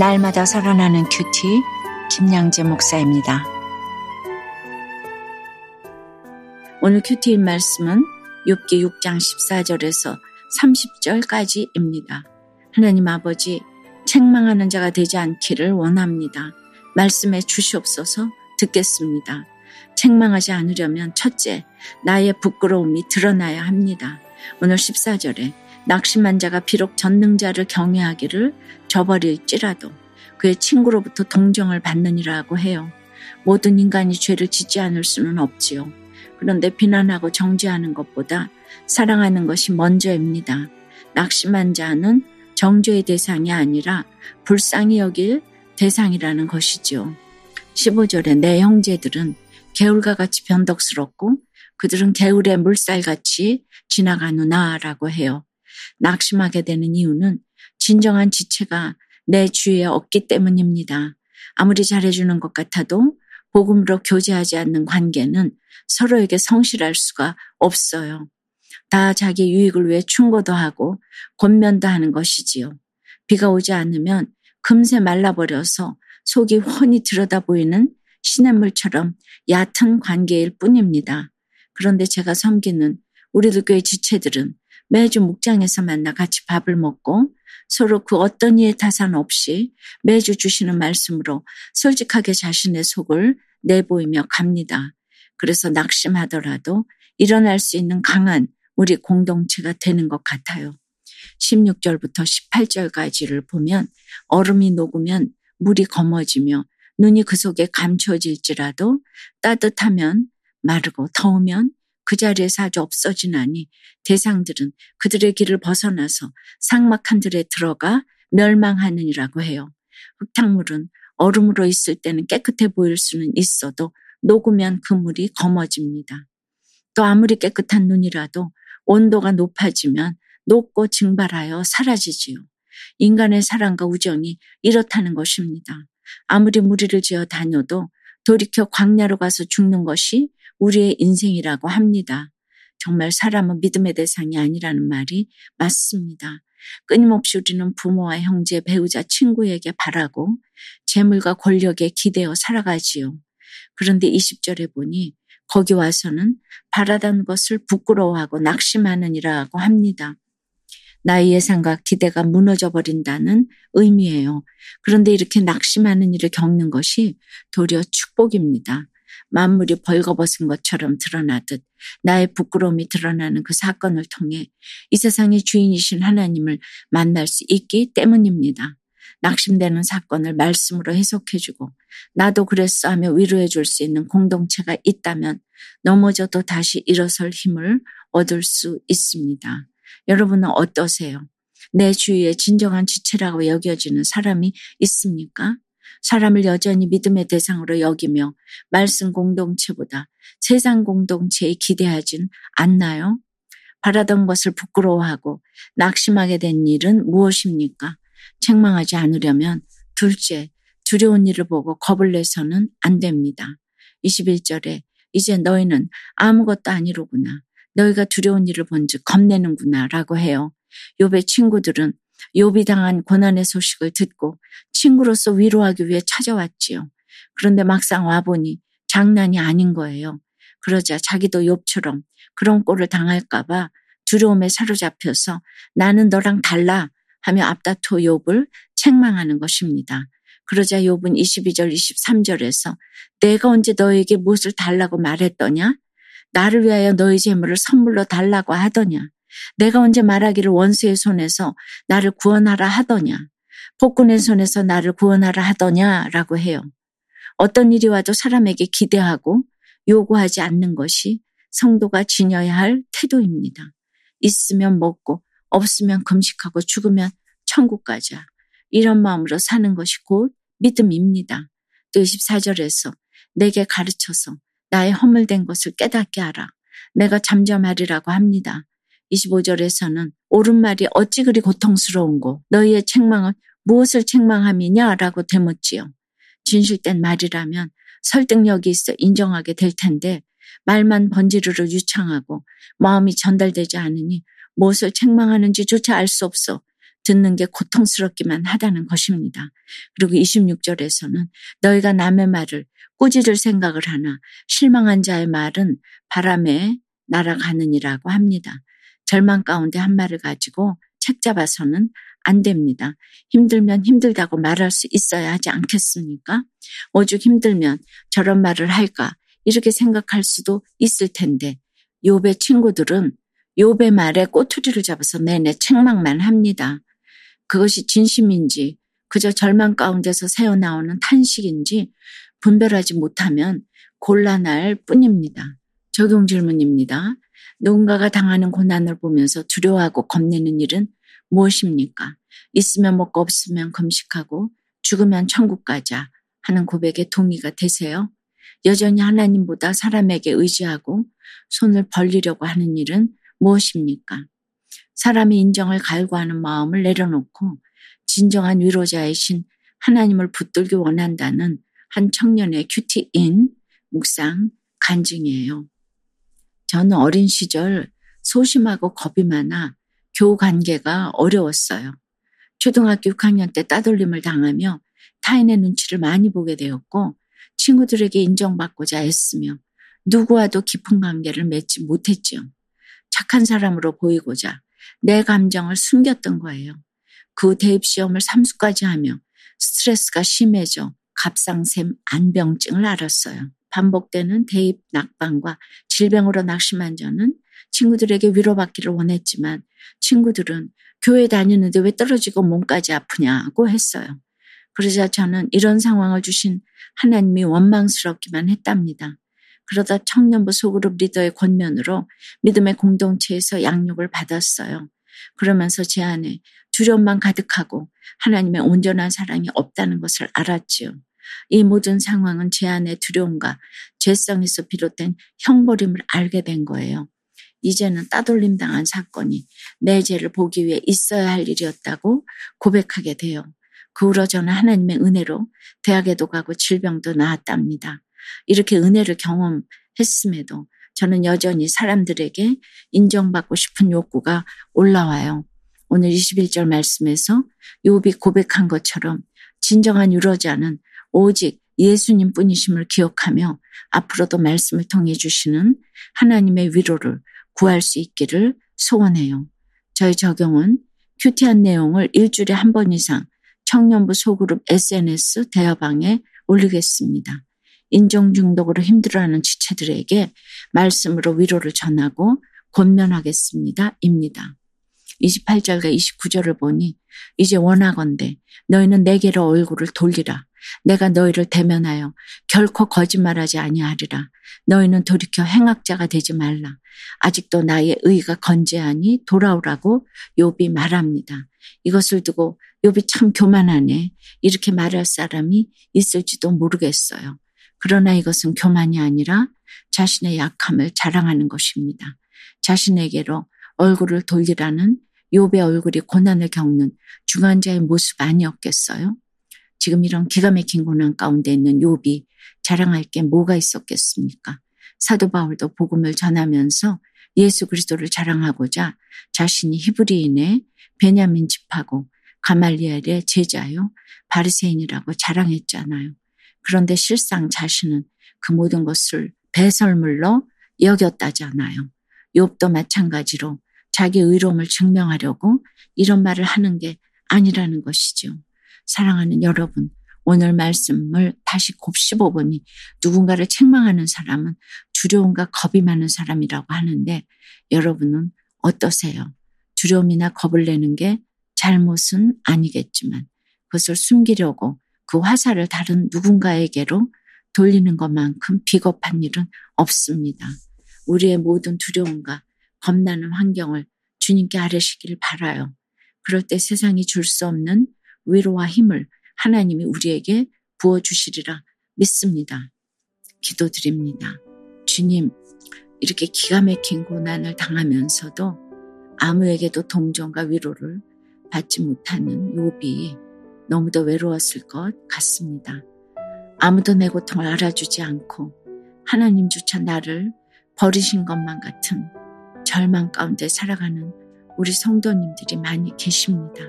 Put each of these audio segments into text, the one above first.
날마다 살아나는 QT 김양재 목사입니다. 오늘 QT인 말씀은 욥기 6장 14절에서 30절까지입니다. 하나님 아버지 책망하는 자가 되지 않기를 원합니다. 말씀해 주시옵소서 듣겠습니다. 책망하지 않으려면 첫째, 나의 부끄러움이 드러나야 합니다. 오늘 14절에 낙심한 자가 비록 전능자를 경외하기를 저버릴지라도 그의 친구로부터 동정을 받느니라고 해요. 모든 인간이 죄를 짓지 않을 수는 없지요. 그런데 비난하고 정죄하는 것보다 사랑하는 것이 먼저입니다. 낙심한 자는 정죄의 대상이 아니라 불쌍히 여길 대상이라는 것이지요. 15절에 내 형제들은 개울과 같이 변덕스럽고 그들은 개울의 물살같이 지나가누나라고 해요. 낙심하게 되는 이유는 진정한 지체가 내 주위에 없기 때문입니다. 아무리 잘해주는 것 같아도 복음으로 교제하지 않는 관계는 서로에게 성실할 수가 없어요. 다 자기 유익을 위해 충고도 하고 권면도 하는 것이지요. 비가 오지 않으면 금세 말라버려서 속이 훤히 들여다 보이는 시냇물처럼 얕은 관계일 뿐입니다. 그런데 제가 섬기는 우리들 교회 지체들은 매주 목장에서 만나 같이 밥을 먹고 서로 그 어떤 이의 타산 없이 매주 주시는 말씀으로 솔직하게 자신의 속을 내보이며 갑니다. 그래서 낙심하더라도 일어날 수 있는 강한 우리 공동체가 되는 것 같아요. 16절부터 18절까지를 보면 얼음이 녹으면 물이 검어지며 눈이 그 속에 감춰질지라도 따뜻하면 마르고 더우면 그 자리에서 아주 없어지나니 대상들은 그들의 길을 벗어나서 상막한 들에 들어가 멸망하느니라고 해요. 흙탕물은 얼음으로 있을 때는 깨끗해 보일 수는 있어도 녹으면 그 물이 검어집니다. 또 아무리 깨끗한 눈이라도 온도가 높아지면 녹고 증발하여 사라지지요. 인간의 사랑과 우정이 이렇다는 것입니다. 아무리 무리를 지어 다녀도 돌이켜 광야로 가서 죽는 것이 우리의 인생이라고 합니다. 정말 사람은 믿음의 대상이 아니라는 말이 맞습니다. 끊임없이 우리는 부모와 형제, 배우자, 친구에게 바라고 재물과 권력에 기대어 살아가지요. 그런데 20절에 보니 거기 와서는 바라던 것을 부끄러워하고 낙심하느니라고 합니다. 나의 예상과 기대가 무너져 버린다는 의미예요. 그런데 이렇게 낙심하는 일을 겪는 것이 도리어 축복입니다. 만물이 벌거벗은 것처럼 드러나듯 나의 부끄러움이 드러나는 그 사건을 통해 이 세상의 주인이신 하나님을 만날 수 있기 때문입니다. 낙심되는 사건을 말씀으로 해석해주고 나도 그랬어 하며 위로해 줄 수 있는 공동체가 있다면 넘어져도 다시 일어설 힘을 얻을 수 있습니다. 여러분은 어떠세요? 내 주위에 진정한 지체라고 여겨지는 사람이 있습니까? 사람을 여전히 믿음의 대상으로 여기며 말씀 공동체보다 세상 공동체에 기대하진 않나요? 바라던 것을 부끄러워하고 낙심하게 된 일은 무엇입니까? 책망하지 않으려면 둘째, 두려운 일을 보고 겁을 내서는 안 됩니다. 21절에 이제 너희는 아무것도 아니로구나. 너희가 두려운 일을 본즉 겁내는구나 라고 해요. 욥의 친구들은 욥이 당한 고난의 소식을 듣고 친구로서 위로하기 위해 찾아왔지요. 그런데 막상 와보니 장난이 아닌 거예요. 그러자 자기도 욥처럼 그런 꼴을 당할까봐 두려움에 사로잡혀서 나는 너랑 달라 하며 앞다투어 욥을 책망하는 것입니다. 그러자 욥은 22절 23절에서 내가 언제 너에게 무엇을 달라고 말했더냐? 나를 위하여 너의 재물을 선물로 달라고 하더냐? 내가 언제 말하기를 원수의 손에서 나를 구원하라 하더냐? 폭군의 손에서 나를 구원하라 하더냐라고 해요. 어떤 일이 와도 사람에게 기대하고 요구하지 않는 것이 성도가 지녀야 할 태도입니다. 있으면 먹고 없으면 금식하고 죽으면 천국 가자. 이런 마음으로 사는 것이 곧 믿음입니다. 또 24절에서 내게 가르쳐서 나의 허물된 것을 깨닫게 하라. 내가 잠잠하리라고 합니다. 25절에서는 옳은 말이 어찌 그리 고통스러운고 너희의 책망은 무엇을 책망함이냐 라고 되묻지요. 진실된 말이라면 설득력이 있어 인정하게 될 텐데 말만 번지르르 유창하고 마음이 전달되지 않으니 무엇을 책망하는지조차 알 수 없어 듣는 게 고통스럽기만 하다는 것입니다. 그리고 26절에서는 너희가 남의 말을 꾸짖을 생각을 하나 실망한 자의 말은 바람에 날아가느니라고 합니다. 절망 가운데 한 말을 가지고 책 잡아서는 안 됩니다. 힘들면 힘들다고 말할 수 있어야 하지 않겠습니까? 오죽 힘들면 저런 말을 할까 이렇게 생각할 수도 있을 텐데 요배 친구들은 요배 말에 꼬투리를 잡아서 내내 책망만 합니다. 그것이 진심인지 그저 절망 가운데서 새어나오는 탄식인지 분별하지 못하면 곤란할 뿐입니다. 적용 질문입니다. 누군가가 당하는 고난을 보면서 두려워하고 겁내는 일은 무엇입니까? 있으면 먹고 없으면 금식하고 죽으면 천국 가자 하는 고백에 동의가 되세요? 여전히 하나님보다 사람에게 의지하고 손을 벌리려고 하는 일은 무엇입니까? 사람의 인정을 갈구하는 마음을 내려놓고 진정한 위로자이신 하나님을 붙들기 원한다는 한 청년의 큐티인 묵상 간증이에요. 저는 어린 시절 소심하고 겁이 많아 교우 관계가 어려웠어요. 초등학교 6학년 때 따돌림을 당하며 타인의 눈치를 많이 보게 되었고 친구들에게 인정받고자 애쓰며 누구와도 깊은 관계를 맺지 못했지요. 착한 사람으로 보이고자 내 감정을 숨겼던 거예요. 그 대입시험을 삼수까지 하며 스트레스가 심해져 갑상샘 안병증을 앓았어요. 반복되는 대입 낙방과 질병으로 낙심한 저는 친구들에게 위로받기를 원했지만 친구들은 교회 다니는데 왜 떨어지고 몸까지 아프냐고 했어요. 그러자 저는 이런 상황을 주신 하나님이 원망스럽기만 했답니다. 그러다 청년부 소그룹 리더의 권면으로 믿음의 공동체에서 양육을 받았어요. 그러면서 제 안에 두려움만 가득하고 하나님의 온전한 사랑이 없다는 것을 알았지요. 이 모든 상황은 제 안의 두려움과 죄성에서 비롯된 형벌임을 알게 된 거예요. 이제는 따돌림 당한 사건이 내 죄를 보기 위해 있어야 할 일이었다고 고백하게 돼요. 그 후로 저는 하나님의 은혜로 대학에도 가고 질병도 나았답니다. 이렇게 은혜를 경험했음에도 저는 여전히 사람들에게 인정받고 싶은 욕구가 올라와요. 오늘 21절 말씀에서 욥이 고백한 것처럼 진정한 유로자는 오직 예수님 뿐이심을 기억하며 앞으로도 말씀을 통해 주시는 하나님의 위로를 구할 수 있기를 소원해요. 저희 적용은 큐티한 내용을 일주일에 한 번 이상 청년부 소그룹 SNS 대화방에 올리겠습니다. 인종 중독으로 힘들어하는 지체들에게 말씀으로 위로를 전하고 권면하겠습니다. 입니다. 28절과 29절을 보니 이제 원하건대 너희는 내게로 얼굴을 돌리라. 내가 너희를 대면하여 결코 거짓말하지 아니하리라. 너희는 돌이켜 행악자가 되지 말라. 아직도 나의 의가 건재하니 돌아오라고 욥이 말합니다. 이것을 두고 욥이 참 교만하네. 이렇게 말할 사람이 있을지도 모르겠어요. 그러나 이것은 교만이 아니라 자신의 약함을 자랑하는 것입니다. 자신에게로 얼굴을 돌리라는 욥의 얼굴이 고난을 겪는 중환자의 모습 아니었겠어요? 지금 이런 기가 막힌 고난 가운데 있는 욥이 자랑할 게 뭐가 있었겠습니까? 사도 바울도 복음을 전하면서 예수 그리스도를 자랑하고자 자신이 히브리인의 베냐민 집하고 가말리엘의 제자요 바리새인이라고 자랑했잖아요. 그런데 실상 자신은 그 모든 것을 배설물로 여겼다잖아요. 욥도 마찬가지로 자기 의로움을 증명하려고 이런 말을 하는 게 아니라는 것이죠. 사랑하는 여러분, 오늘 말씀을 다시 곱씹어 보니 누군가를 책망하는 사람은 두려움과 겁이 많은 사람이라고 하는데 여러분은 어떠세요? 두려움이나 겁을 내는 게 잘못은 아니겠지만 그것을 숨기려고 그 화살을 다른 누군가에게로 돌리는 것만큼 비겁한 일은 없습니다. 우리의 모든 두려움과 겁나는 환경을 주님께 아뢰시기를 바라요. 그럴 때 세상이 줄 수 없는 위로와 힘을 하나님이 우리에게 부어주시리라 믿습니다. 기도드립니다. 주님, 이렇게 기가 막힌 고난을 당하면서도 아무에게도 동정과 위로를 받지 못하는 요비 너무도 외로웠을 것 같습니다. 아무도 내 고통을 알아주지 않고 하나님조차 나를 버리신 것만 같은 절망 가운데 살아가는 우리 성도님들이 많이 계십니다.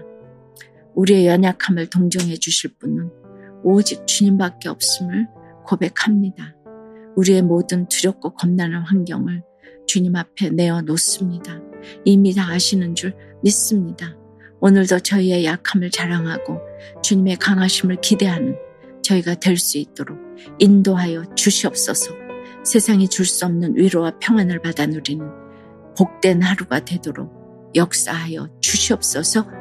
우리의 연약함을 동정해 주실 분은 오직 주님밖에 없음을 고백합니다. 우리의 모든 두렵고 겁나는 환경을 주님 앞에 내어 놓습니다. 이미 다 아시는 줄 믿습니다. 오늘도 저희의 약함을 자랑하고 주님의 강하심을 기대하는 저희가 될 수 있도록 인도하여 주시옵소서 세상이 줄 수 없는 위로와 평안을 받아 누리는 복된 하루가 되도록 역사하여 주시옵소서